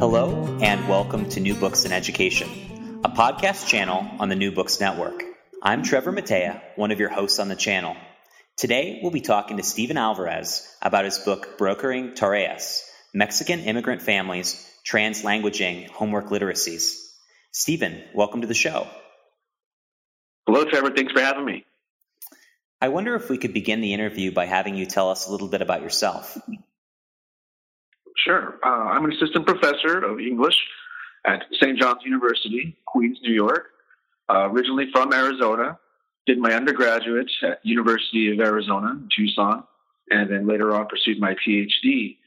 Hello, and welcome to New Books in Education, a podcast channel on the New Books Network. I'm Trevor Mattea, one of your hosts on the channel. Today, we'll be talking to Steven Alvarez about his book, Brokering Tareas Mexican Immigrant Families Translanguaging Homework Literacies. Steven, welcome to the show. Hello, Trevor. Thanks for having me. I wonder if we could begin the interview by having you tell us a little bit about yourself. Sure. Uh, I'm an assistant professor of English at St. John's University, Queens, New York. Uh, originally from Arizona, did my undergraduate at University of Arizona in Tucson, and then later on pursued my PhD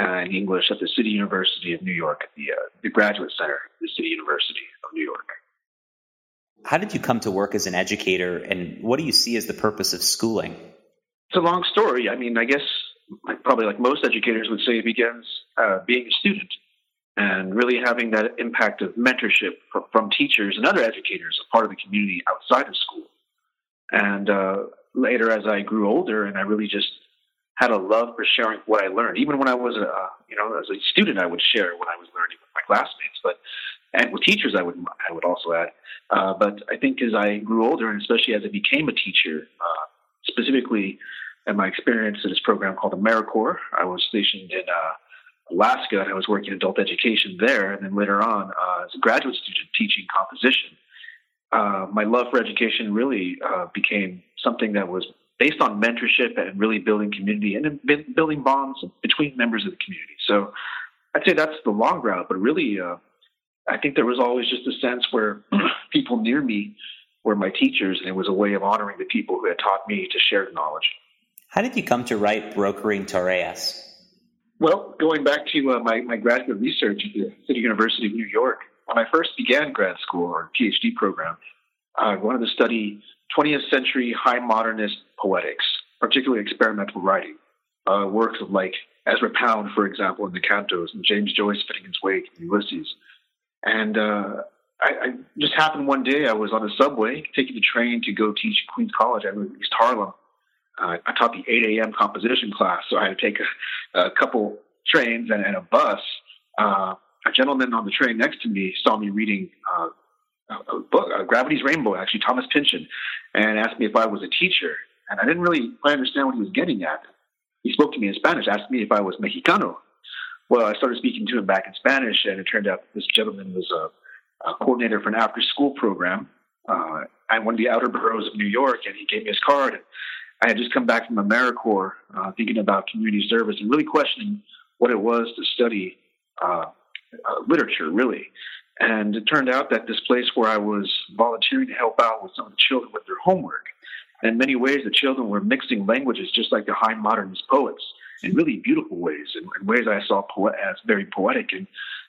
uh, in English at the City University of New York, at the, uh, the Graduate Center, the City University of New York. How did you come to work as an educator, and what do you see as the purpose of schooling? It's a long story. I mean, I guess probably like most educators would say, it begins uh, being a student and really having that impact of mentorship from, from, teachers and other educators, a part of the community outside of school. And uh, later, as I grew older, and I really just had a love for sharing what I learned. Even when I was a, you know, as a student, I would share what I was learning with my classmates, but and with teachers, I would I would also add. Uh, but I think as I grew older, and especially as I became a teacher, uh, specifically in my experience in this program called AmeriCorps, I was stationed in uh, Alaska and I was working in adult education there. And then later on, uh, as a graduate student teaching composition, uh, my love for education really uh, became something that was based on mentorship and really building community and building bonds between members of the community. So I'd say that's the long route, but really, uh, I think there was always just a sense where people near me were my teachers, and it was a way of honoring the people who had taught me to share knowledge. How did you come to write Brokering Tareas? Well, going back to uh, my, my graduate research at the City University of New York, when I first began grad school or PhD program, I wanted to study 20th century high modernist poetics, particularly experimental writing, uh, works of like Ezra Pound, for example, in the Cantos, and James Joyce, Finnegans Wake, in Ulysses. And uh, I, I, just happened one day I was on a subway taking the train to go teach at Queens College. I East Harlem. Uh, I taught the 8 a.m. composition class, so I had to take a, a couple trains and, and a bus. Uh, a gentleman on the train next to me saw me reading uh, a book, Gravity's Rainbow, actually, Thomas Pynchon, and asked me if I was a teacher. And I didn't really quite understand what he was getting at. He spoke to me in Spanish, asked me if I was Mexicano. Well, I started speaking to him back in Spanish, and it turned out this gentleman was a, a coordinator for an after school program uh, at one of the outer boroughs of New York, and he gave me his card. I had just come back from AmeriCorps, uh, thinking about community service and really questioning what it was to study uh, uh, literature, really. And it turned out that this place where I was volunteering to help out with some of the children with their homework, in many ways, the children were mixing languages just like the high modernist poets in really beautiful ways, in, in ways I saw as very poetic. And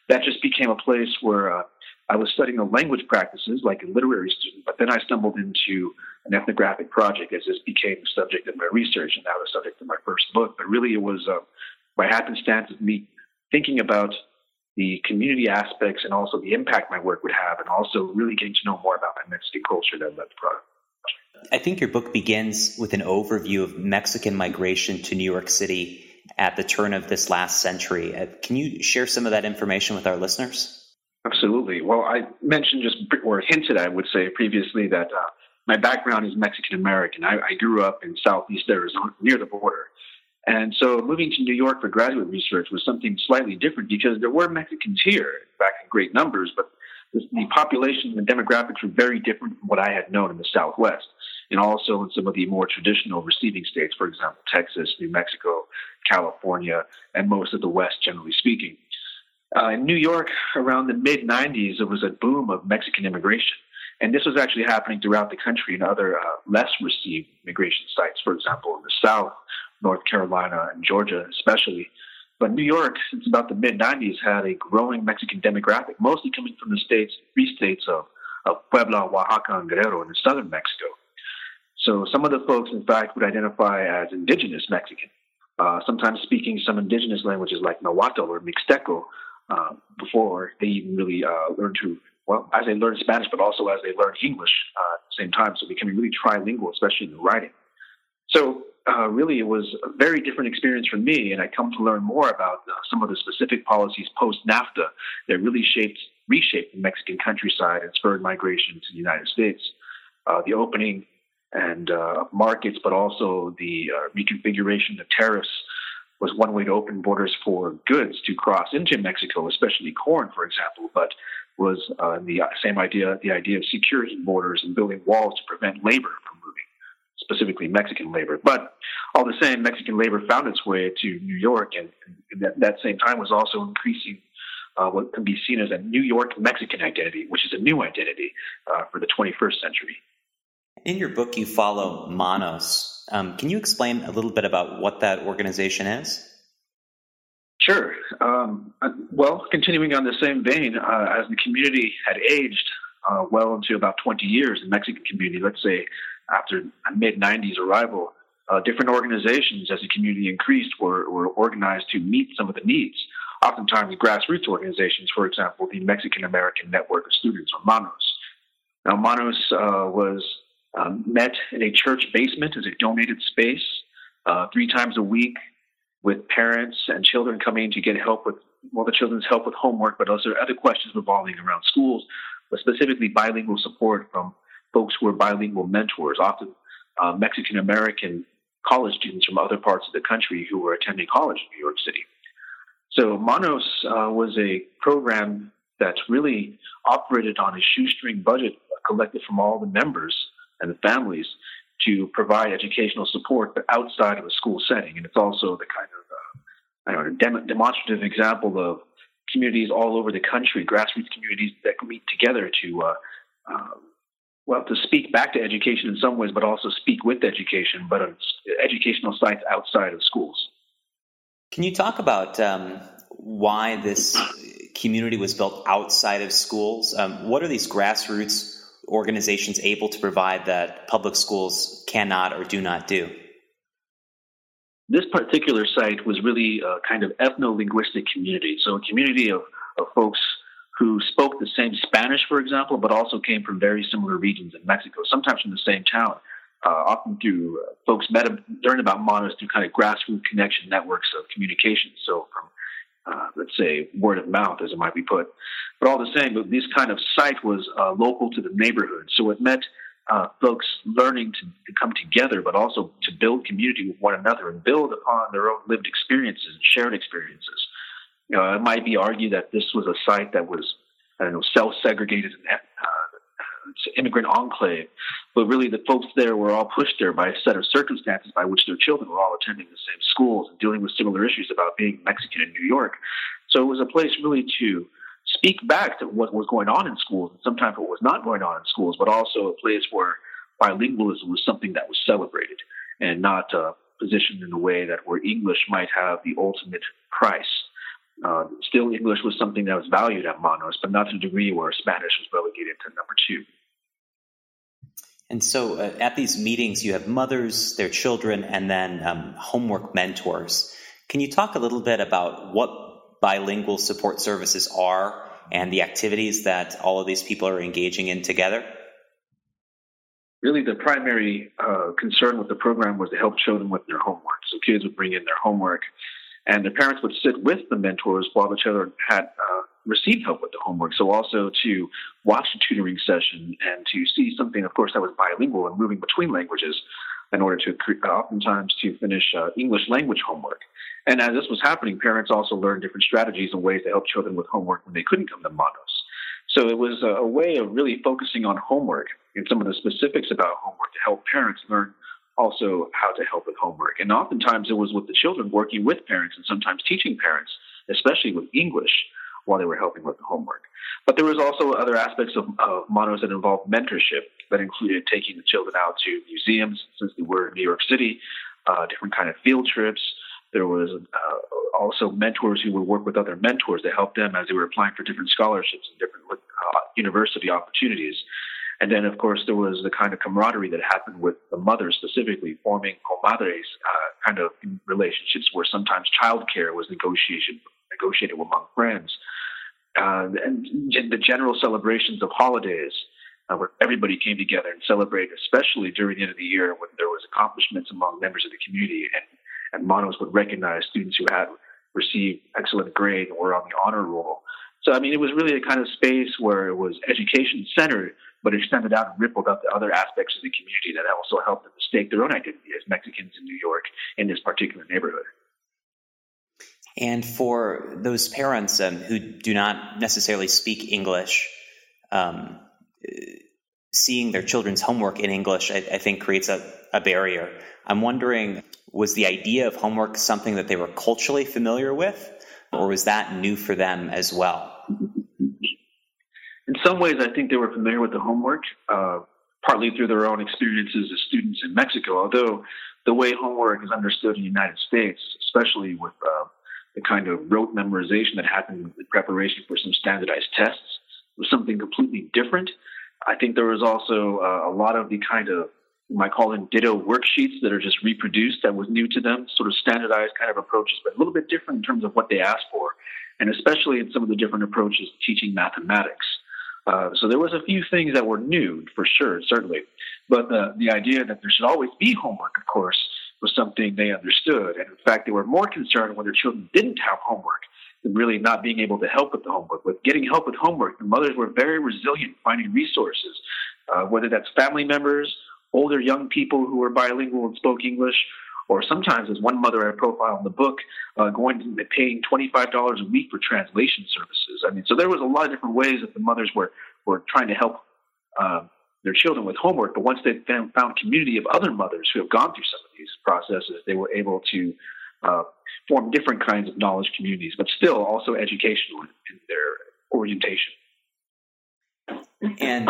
that just became a place where uh, I was studying the language practices like a literary student, but then I stumbled into an ethnographic project as this became the subject of my research and now the subject of my first book. But really, it was uh, by happenstance of me thinking about the community aspects and also the impact my work would have, and also really getting to know more about my Mexican culture that led the project. I think your book begins with an overview of Mexican migration to New York City at the turn of this last century. Uh, can you share some of that information with our listeners? Absolutely. Well, I mentioned just, or hinted, I would say previously, that uh, my background is Mexican American. I, I, grew up in Southeast Arizona, near the border. And so moving to New York for graduate research was something slightly different because there were Mexicans here, back in great numbers, but the, the population and the demographics were very different from what I had known in the Southwest and also in some of the more traditional receiving states, for example, Texas, New Mexico, California, and most of the West, generally speaking. Uh, in New York, around the mid 90s, there was a boom of Mexican immigration. And this was actually happening throughout the country in other uh, less received immigration sites, for example, in the South, North Carolina, and Georgia, especially. But New York, since about the mid 90s, had a growing Mexican demographic, mostly coming from the states, three states of, of Puebla, Oaxaca, and Guerrero in southern Mexico. So some of the folks, in fact, would identify as indigenous Mexican, uh, sometimes speaking some indigenous languages like Nahuatl or Mixteco uh, before they even really uh, learn to, well, as they learn Spanish, but also as they learn English uh, at the same time. So becoming really trilingual, especially in the writing. So uh, really it was a very different experience for me, and I come to learn more about uh, some of the specific policies post NAFTA that really shaped reshaped the Mexican countryside and spurred migration to the United States. Uh, the opening and uh, markets, but also the uh, reconfiguration of tariffs was one way to open borders for goods to cross into Mexico, especially corn, for example. But was uh, the same idea, the idea of securing borders and building walls to prevent labor from moving, specifically Mexican labor. But all the same, Mexican labor found its way to New York, and, and at that same time was also increasing uh, what can be seen as a New York Mexican identity, which is a new identity uh, for the 21st century. In your book, you follow Manos. Um, can you explain a little bit about what that organization is? Sure. Um, uh, well, continuing on the same vein, uh, as the community had aged uh, well into about 20 years, the Mexican community, let's say after mid 90s arrival, uh, different organizations as the community increased were, were organized to meet some of the needs. Oftentimes, grassroots organizations, for example, the Mexican American Network of Students, or MANOS. Now, MANOS uh, was um, met in a church basement as a donated space uh, three times a week with parents and children coming to get help with, well, the children's help with homework, but also other questions revolving around schools, but specifically bilingual support from folks who are bilingual mentors, often uh, Mexican American college students from other parts of the country who were attending college in New York City. So Manos uh, was a program that really operated on a shoestring budget collected from all the members and the families to provide educational support, but outside of a school setting. And it's also the kind of uh, know, dem- demonstrative example of communities all over the country, grassroots communities that meet together to, uh, uh, well, to speak back to education in some ways, but also speak with education, but on educational sites outside of schools. Can you talk about um, why this community was built outside of schools? Um, what are these grassroots organizations able to provide that public schools cannot or do not do? This particular site was really a kind of ethno linguistic community. So, a community of, of folks who spoke the same Spanish, for example, but also came from very similar regions in Mexico, sometimes from the same town. Uh, often through uh, folks met learned about Manos through kind of grassroots connection networks of communication. So from uh, let's say word of mouth, as it might be put. But all the same, this kind of site was uh, local to the neighborhood, so it meant uh, folks learning to, to, come together, but also to build community with one another and build upon their own lived experiences and shared experiences. You know, it might be argued that this was a site that was, I don't know, self-segregated and uh, immigrant enclave, but really the folks there were all pushed there by a set of circumstances by which their children were all attending the same schools and dealing with similar issues about being Mexican in New York. So it was a place really to speak back to what was going on in schools and sometimes what was not going on in schools, but also a place where bilingualism was something that was celebrated and not uh, positioned in a way that where English might have the ultimate price. Uh, still, English was something that was valued at Manos, but not to the degree where Spanish was relegated to number two. And so uh, at these meetings, you have mothers, their children, and then um, homework mentors. Can you talk a little bit about what bilingual support services are and the activities that all of these people are engaging in together? Really, the primary uh, concern with the program was to help children with their homework. So kids would bring in their homework, and the parents would sit with the mentors while the children had uh, receive help with the homework. So also to watch a tutoring session and to see something, of course, that was bilingual and moving between languages in order to oftentimes to finish uh, English language homework. And as this was happening, parents also learned different strategies and ways to help children with homework when they couldn't come to Manos. So it was a way of really focusing on homework and some of the specifics about homework to help parents learn also how to help with homework. And oftentimes it was with the children working with parents and sometimes teaching parents, especially with English, while they were helping with the homework. But there was also other aspects of, of Manos that involved mentorship that included taking the children out to museums, since they were in New York City, uh, different kind of field trips. There was uh, also mentors who would work with other mentors to help them as they were applying for different scholarships and different uh, university opportunities. And then, of course, there was the kind of camaraderie that happened with the mothers specifically, forming comadres uh, kind of relationships where sometimes childcare was negotiated negotiated among friends uh, and the general celebrations of holidays uh, where everybody came together and celebrated, especially during the end of the year when there was accomplishments among members of the community, and and Manos would recognize students who had received excellent grade or on the honor roll. So I mean, it was really a kind of space where it was education centered, but it extended out and rippled up to other aspects of the community that also helped them stake their own identity as Mexicans in New York in this particular neighborhood. And for those parents um, who do not necessarily speak English, um, seeing their children's homework in English, I, I think, creates a, a, barrier. I'm wondering was the idea of homework something that they were culturally familiar with, or was that new for them as well? In some ways, I think they were familiar with the homework, uh, partly through their own experiences as students in Mexico, although the way homework is understood in the United States, especially with uh, the kind of rote memorization that happened in preparation for some standardized tests was something completely different. I think there was also uh, a lot of the kind of you might call them ditto worksheets that are just reproduced that was new to them, sort of standardized kind of approaches, but a little bit different in terms of what they asked for, and especially in some of the different approaches to teaching mathematics. Uh, so there was a few things that were new for sure, certainly, but the the idea that there should always be homework, of course, was something they understood. And in fact, they were more concerned when their children didn't have homework than really not being able to help with the homework. With getting help with homework, the mothers were very resilient finding resources, uh, whether that's family members, older young people who were bilingual and spoke English, or sometimes, as one mother I profile in the book, uh, going to paying $25 a week for translation services. I mean, so there was a lot of different ways that the mothers were, were trying to help uh, their children with homework. But once they found, community of other mothers who have gone through some of these processes, they were able to uh, form different kinds of knowledge communities, but still also educational in, in their orientation. And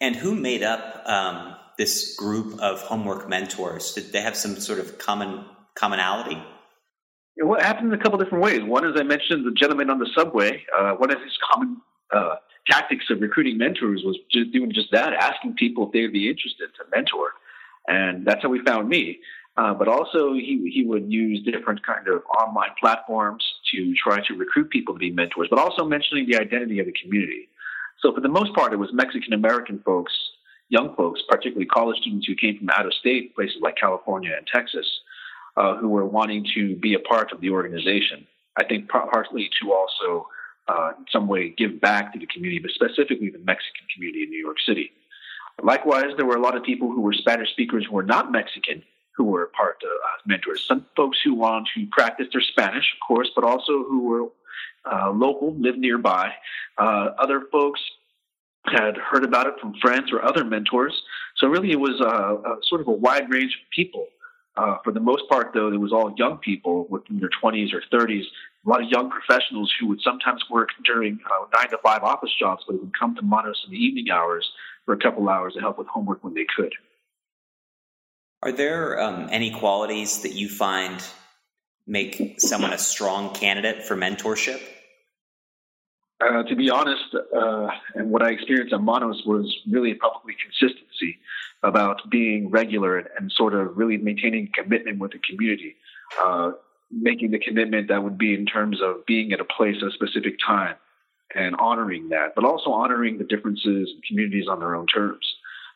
and who made up um, this group of homework mentors? Did they have some sort of common commonality? It happened in a couple different ways. One, as I mentioned, the gentleman on the subway. Uh, one of his common uh, tactics of recruiting mentors was just doing just that, asking people if they would be interested to mentor, and that's how we found me. Uh, but also, he he would use different kind of online platforms to try to recruit people to be mentors, but also mentioning the identity of the community. So for the most part, it was Mexican American folks, young folks, particularly college students who came from out of state, places like California and Texas, uh, who were wanting to be a part of the organization. I think partly to also uh, in some way give back to the community, but specifically the Mexican community in New York City. Likewise, there were a lot of people who were Spanish speakers who were not Mexican who were part of uh, mentors. Some folks who wanted to practice their Spanish, of course, but also who were uh, local, lived nearby. Uh, other folks had heard about it from friends or other mentors. So really, it was a, a sort of a wide range of people. Uh, for the most part, though, it was all young people within their 20s or 30s a lot of young professionals who would sometimes work during uh, nine to five office jobs, but would come to Manos in the evening hours for a couple hours to help with homework when they could. Are there um, any qualities that you find make someone a strong candidate for mentorship? Uh, to be honest, uh, and what I experienced at Manos was really probably consistency about being regular and, and, sort of really maintaining commitment with the community. Uh, making the commitment that would be in terms of being at a place at a specific time and honoring that, but also honoring the differences and communities on their own terms.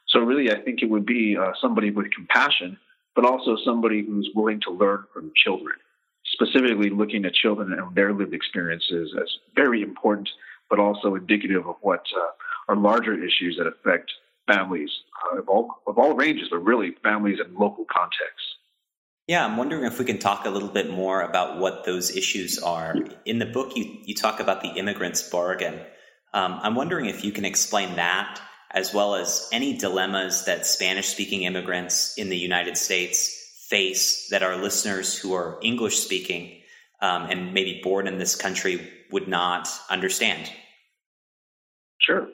So really, I think it would be uh, somebody with compassion, but also somebody who's willing to learn from children, specifically looking at children and their lived experiences as very important, but also indicative of what uh, are larger issues that affect families uh, of all of all ranges, but really families in local contexts. Yeah, I'm wondering if we can talk a little bit more about what those issues are. In the book, you, you talk about the immigrant's bargain. Um, I'm wondering if you can explain that, as well as any dilemmas that Spanish speaking immigrants in the United States face that our listeners who are English speaking um, and maybe born in this country would not understand. Sure.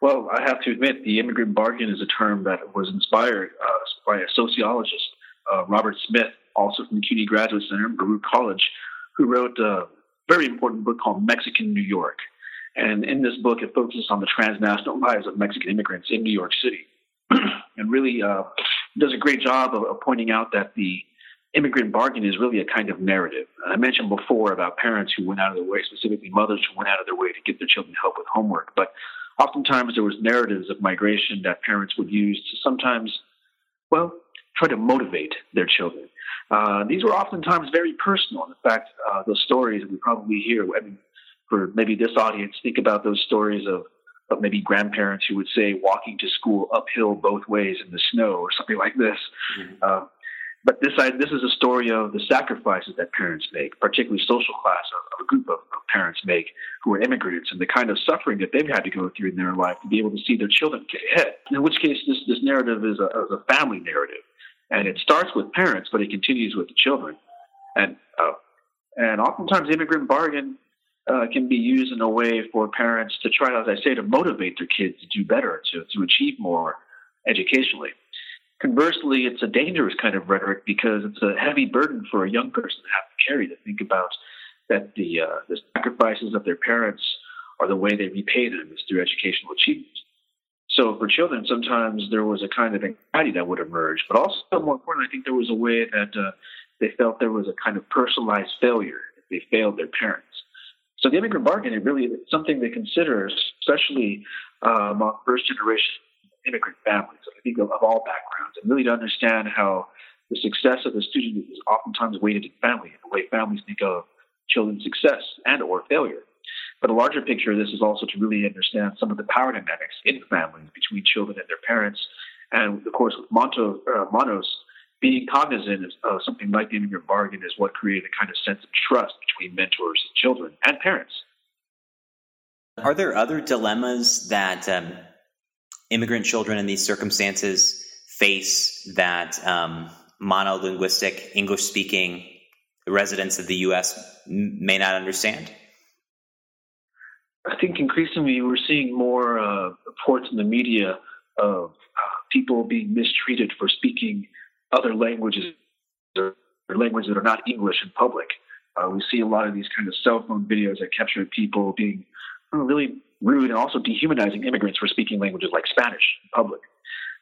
Well, I have to admit, the immigrant bargain is a term that was inspired uh, by a sociologist uh, Robert Smith, also from the CUNY Graduate Center, Baruch College, who wrote a very important book called Mexican New York. And in this book, it focuses on the transnational lives of Mexican immigrants in New York City. and really uh, does a great job of, of, pointing out that the immigrant bargain is really a kind of narrative. I mentioned before about parents who went out of their way, specifically mothers who went out of their way to get their children help with homework. But oftentimes there was narratives of migration that parents would use to sometimes, well, try to motivate their children. Uh, these were oftentimes very personal. In fact, uh, those stories we probably hear, I mean, for maybe this audience, think about those stories of, of maybe grandparents who would say walking to school uphill both ways in the snow or something like this. Mm-hmm. Uh, but this, I, this is a story of the sacrifices that parents make, particularly social class of, of a group of, of, parents make who are immigrants and the kind of suffering that they've had to go through in their life to be able to see their children get ahead. In which case, this, this narrative is a, is a family narrative. And it starts with parents, but it continues with the children. And, uh, and oftentimes, the immigrant bargain uh, can be used in a way for parents to try, as I say, to motivate their kids to do better, to, to achieve more educationally. Conversely, it's a dangerous kind of rhetoric because it's a heavy burden for a young person to have to carry to think about that the, uh, the sacrifices of their parents are the way they repay them is through educational achievement. So for children, sometimes there was a kind of anxiety that would emerge, but also more important, I think there was a way that uh, they felt there was a kind of personalized failure if they failed their parents. So the immigrant bargain is really is something they consider, especially uh, among first generation immigrant families, I think of, of all backgrounds, and really to understand how the success of a student is oftentimes weighted in family, and the way families think of children's success and or failure. But a larger picture of this is also to really understand some of the power dynamics in families between children and their parents. And of course, with Monto, uh, Manos, being cognizant of something like the immigrant bargain is what created a kind of sense of trust between mentors and children and parents. Are there other dilemmas that um, immigrant children in these circumstances face that um, monolinguistic, English speaking residents of the U.S. may not understand? I think increasingly we're seeing more uh, reports in the media of uh, people being mistreated for speaking other languages or languages that are not English in public. Uh, we see a lot of these kind of cell phone videos that capture people being really rude and also dehumanizing immigrants for speaking languages like Spanish in public.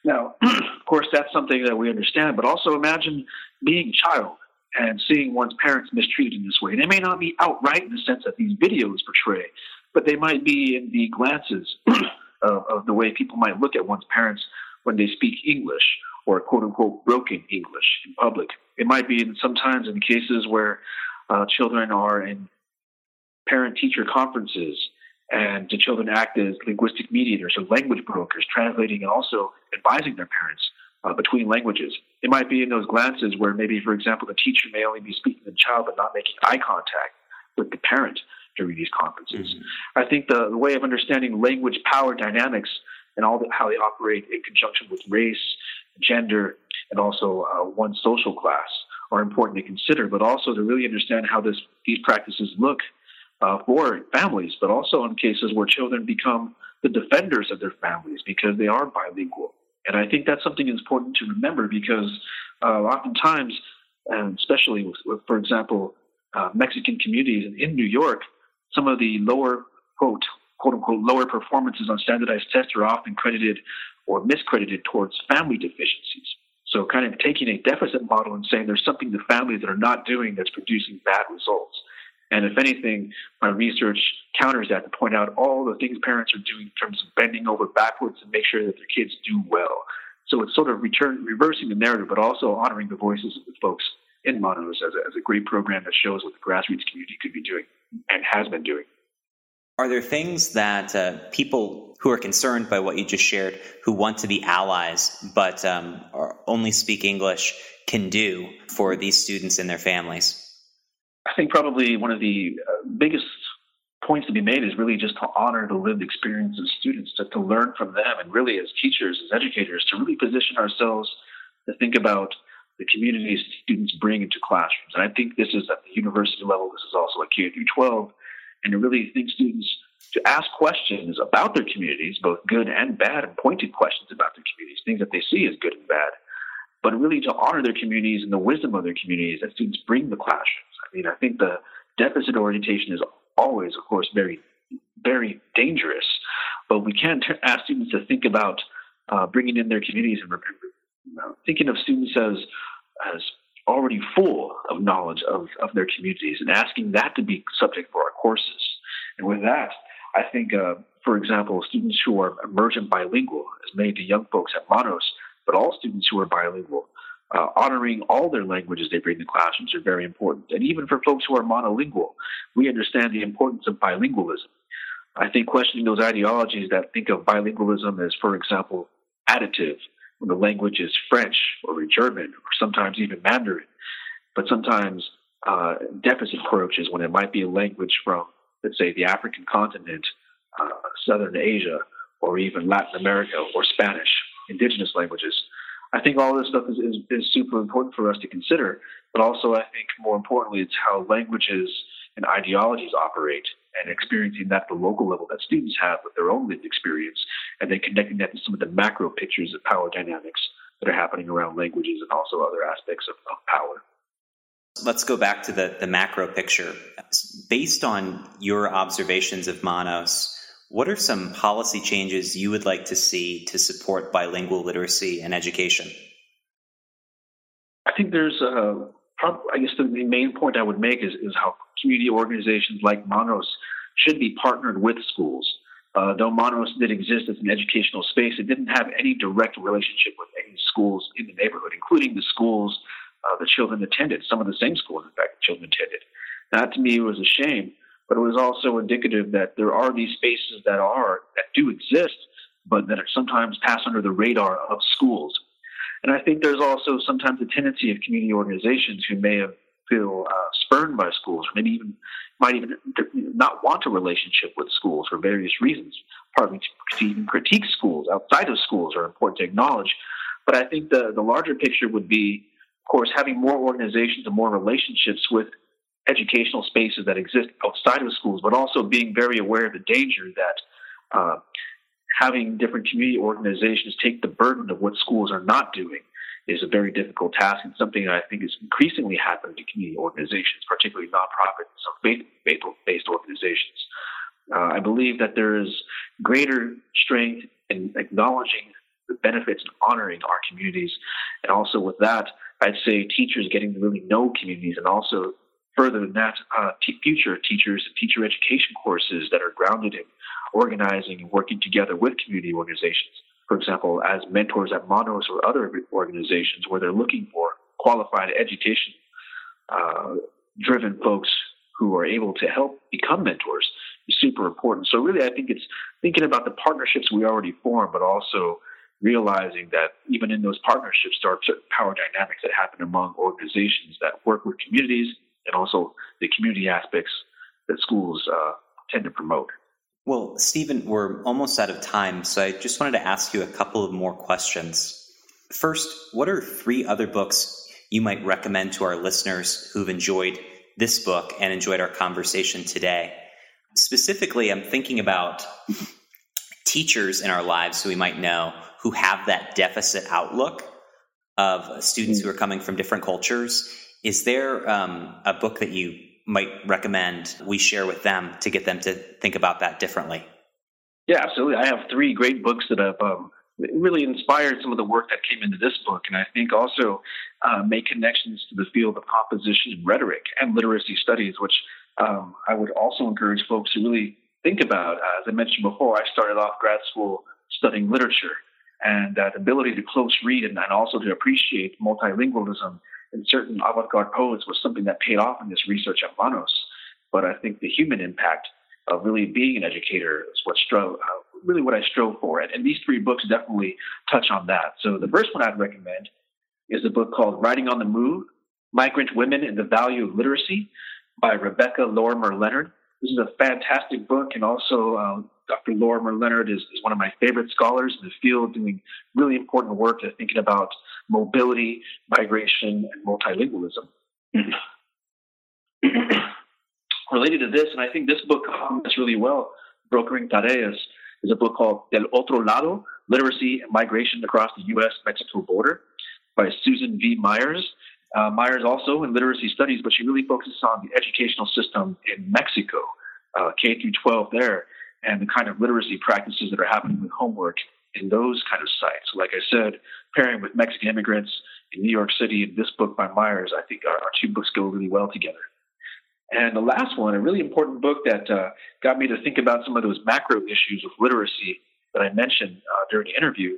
Now, of course, that's something that we understand, but also imagine being a child and seeing one's parents mistreated in this way. They may not be outright in the sense that these videos portray, but they might be in the glances of, of the way people might look at one's parents when they speak English or quote unquote broken English in public. It might be in, sometimes in cases where uh, children are in parent teacher conferences and the children act as linguistic mediators or language brokers, translating and also advising their parents uh, between languages. It might be in those glances where maybe, for example, the teacher may only be speaking to the child but not making eye contact with the parent during these conferences. Mm-hmm. I think the, the, way of understanding language power dynamics and all the, how they operate in conjunction with race, gender, and also uh, one social class are important to consider, but also to really understand how this, these practices look uh, for families, but also in cases where children become the defenders of their families because they are bilingual. And I think that's something important to remember because uh, oftentimes, and especially with, with for example, uh, Mexican communities in New York, some of the lower quote quote unquote lower performances on standardized tests are often credited or miscredited towards family deficiencies. So kind of taking a deficit model and saying there's something the families that are not doing that's producing bad results. And if anything, my research counters that to point out all the things parents are doing in terms of bending over backwards and make sure that their kids do well. So it's sort of return, reversing the narrative, but also honoring the voices of the folks in Manos as a, as a great program that shows what the grassroots community could be doing and has been doing. Are there things that uh, people who are concerned by what you just shared, who want to be allies but um, only speak English, can do for these students and their families? I think probably one of the uh, biggest points to be made is really just to honor the lived experience of students, to, to learn from them, and really as teachers, as educators, to really position ourselves to think about the communities students bring into classrooms. And I think this is at the university level, this is also at K through 12, and to really think students to ask questions about their communities, both good and bad, and pointed questions about their communities, things that they see as good and bad, but really to honor their communities and the wisdom of their communities that students bring the classrooms. I mean, I think the deficit orientation is always, of course, very, very dangerous, but we can't ask students to think about uh, bringing in their communities and you know, thinking of students as as already full of knowledge of, of their communities and asking that to be subject for our courses. And with that, I think, uh, for example, students who are emergent bilingual, as many of the young folks at Manos, but all students who are bilingual, uh, honoring all their languages they bring to classrooms are very important. And even for folks who are monolingual, we understand the importance of bilingualism. I think questioning those ideologies that think of bilingualism as, for example, additive, when the language is French or German or sometimes even Mandarin, but sometimes uh, deficit approaches when it might be a language from, let's say, the African continent, uh, Southern Asia, or even Latin America or Spanish, indigenous languages. I think all this stuff is, is, is super important for us to consider, but also I think more importantly, it's how languages and ideologies operate and experiencing that at the local level that students have with their own lived experience, and then connecting that to some of the macro pictures of power dynamics that are happening around languages and also other aspects of, of power. Let's go back to the, the macro picture. Based on your observations of Manos, what are some policy changes you would like to see to support bilingual literacy and education? I think there's a, I guess the main point I would make is, is how community organizations like Manos should be partnered with schools. Uh, though Manos did exist as an educational space, it didn't have any direct relationship with any schools in the neighborhood, including the schools uh, the children attended, some of the same schools, in fact, the children attended. That to me was a shame but it was also indicative that there are these spaces that are that do exist, but that are sometimes pass under the radar of schools. And I think there's also sometimes a tendency of community organizations who may have feel uh, spurned by schools, or maybe even might even not want a relationship with schools for various reasons. Partly to even critique schools outside of schools are important to acknowledge. But I think the the larger picture would be, course, having more organizations and more relationships with educational spaces that exist outside of schools, but also being very aware of the danger that uh, having different community organizations take the burden of what schools are not doing is a very difficult task and something that I think is increasingly happening to community organizations, particularly nonprofit and some faith-based organizations. Uh, I believe that there is greater strength in acknowledging the benefits and honoring our communities. And also with that, I'd say teachers getting to really know communities and also further than that, uh, t- future teachers and teacher education courses that are grounded in organizing and working together with community organizations. For example, as mentors at Manos or other organizations where they're looking for qualified education uh, driven folks who are able to help become mentors is super important. So really, I think it's thinking about the partnerships we already form, but also realizing that even in those partnerships, there are certain power dynamics that happen among organizations that work with communities and also the community aspects that schools uh, tend to promote. Well, Steven, we're almost out of time, so I just wanted to ask you a couple of more questions. First, what are three other books you might recommend to our listeners who've enjoyed this book and enjoyed our conversation today? Specifically, I'm thinking about teachers in our lives who we might know who have that deficit outlook of students who are coming from different cultures is there um, a book that you might recommend we share with them to get them to think about that differently? Yeah, absolutely. I have three great books that have um, really inspired some of the work that came into this book, and I think also uh, make connections to the field of composition and rhetoric and literacy studies, which um, I would also encourage folks to really think about. As I mentioned before, I started off grad school studying literature, and that ability to close read and, and also to appreciate multilingualism in certain avant-garde poets was something that paid off in this research at Manos. But I think the human impact of really being an educator is what strove, uh, really what I strove for. And, and these three books definitely touch on that. So the first one I'd recommend is a book called Writing on the Move, Migrant Women and the Value of Literacy by Rebecca Lorimer Leonard. This is a fantastic book and also uh, Dr. Lorimer Leonard is, is, one of my favorite scholars in the field, doing really important work to thinking about mobility, migration, and multilingualism. Related to this, and I think this book complements really well, Brokering Tareas, is a book called Del Otro Lado, Literacy and Migration Across the U.S.-Mexico Border by Susan V. Myers. Uh, Myers also in literacy studies, but she really focuses on the educational system in Mexico, uh, K through 12 there and the kind of literacy practices that are happening with homework in those kind of sites. Like I said, pairing with Mexican immigrants in New York City and this book by Myers, I think our, our two books go really well together. And the last one, a really important book that uh, got me to think about some of those macro issues of literacy that I mentioned uh, during the interview,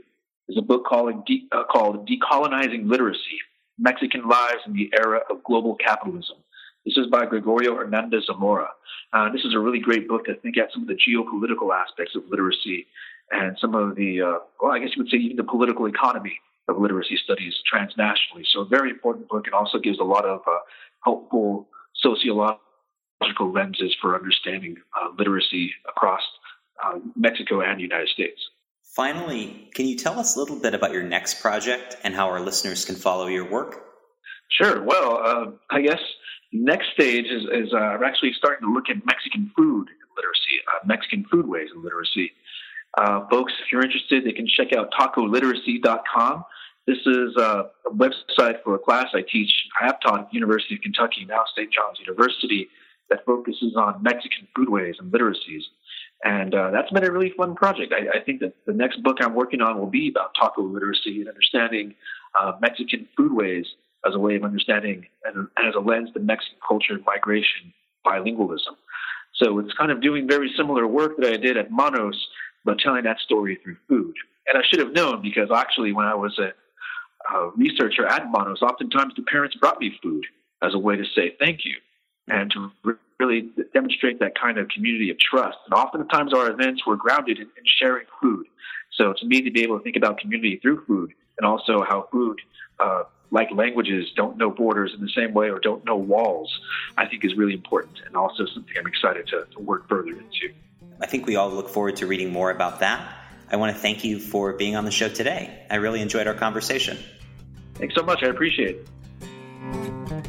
is a book called, De- uh, called Decolonizing Literacy Mexican Lives in the Era of Global Capitalism. This is by Gregorio Hernandez Zamora. Uh, this is a really great book to think at some of the geopolitical aspects of literacy and some of the, uh, well, I guess you would say even the political economy of literacy studies transnationally. So, a very important book. It also gives a lot of uh, helpful sociological lenses for understanding uh, literacy across uh, Mexico and the United States. Finally, can you tell us a little bit about your next project and how our listeners can follow your work? Sure. Well, uh, I guess next stage is, is uh, we're actually starting to look at Mexican food literacy, uh, Mexican foodways and literacy. Uh, folks, if you're interested, they can check out tacoliteracy.com. This is uh, a website for a class I teach. I have taught at University of Kentucky, now St. John's University, that focuses on Mexican foodways and literacies. And uh, that's been a really fun project. I, I, think that the next book I'm working on will be about taco literacy and understanding uh, Mexican foodways as a way of understanding and, and as a lens to Mexican culture, migration, bilingualism. So it's kind of doing very similar work that I did at Manos, but telling that story through food. And I should have known because actually, when I was a, a researcher at Manos, oftentimes the parents brought me food as a way to say thank you and to really demonstrate that kind of community of trust. And oftentimes our events were grounded in, in sharing food. So to me, to be able to think about community through food and also how food, uh, like languages, don't know borders in the same way or don't know walls, I think is really important and also something I'm excited to, to work further into. I think we all look forward to reading more about that. I want to thank you for being on the show today. I really enjoyed our conversation. Thanks so much. I appreciate it.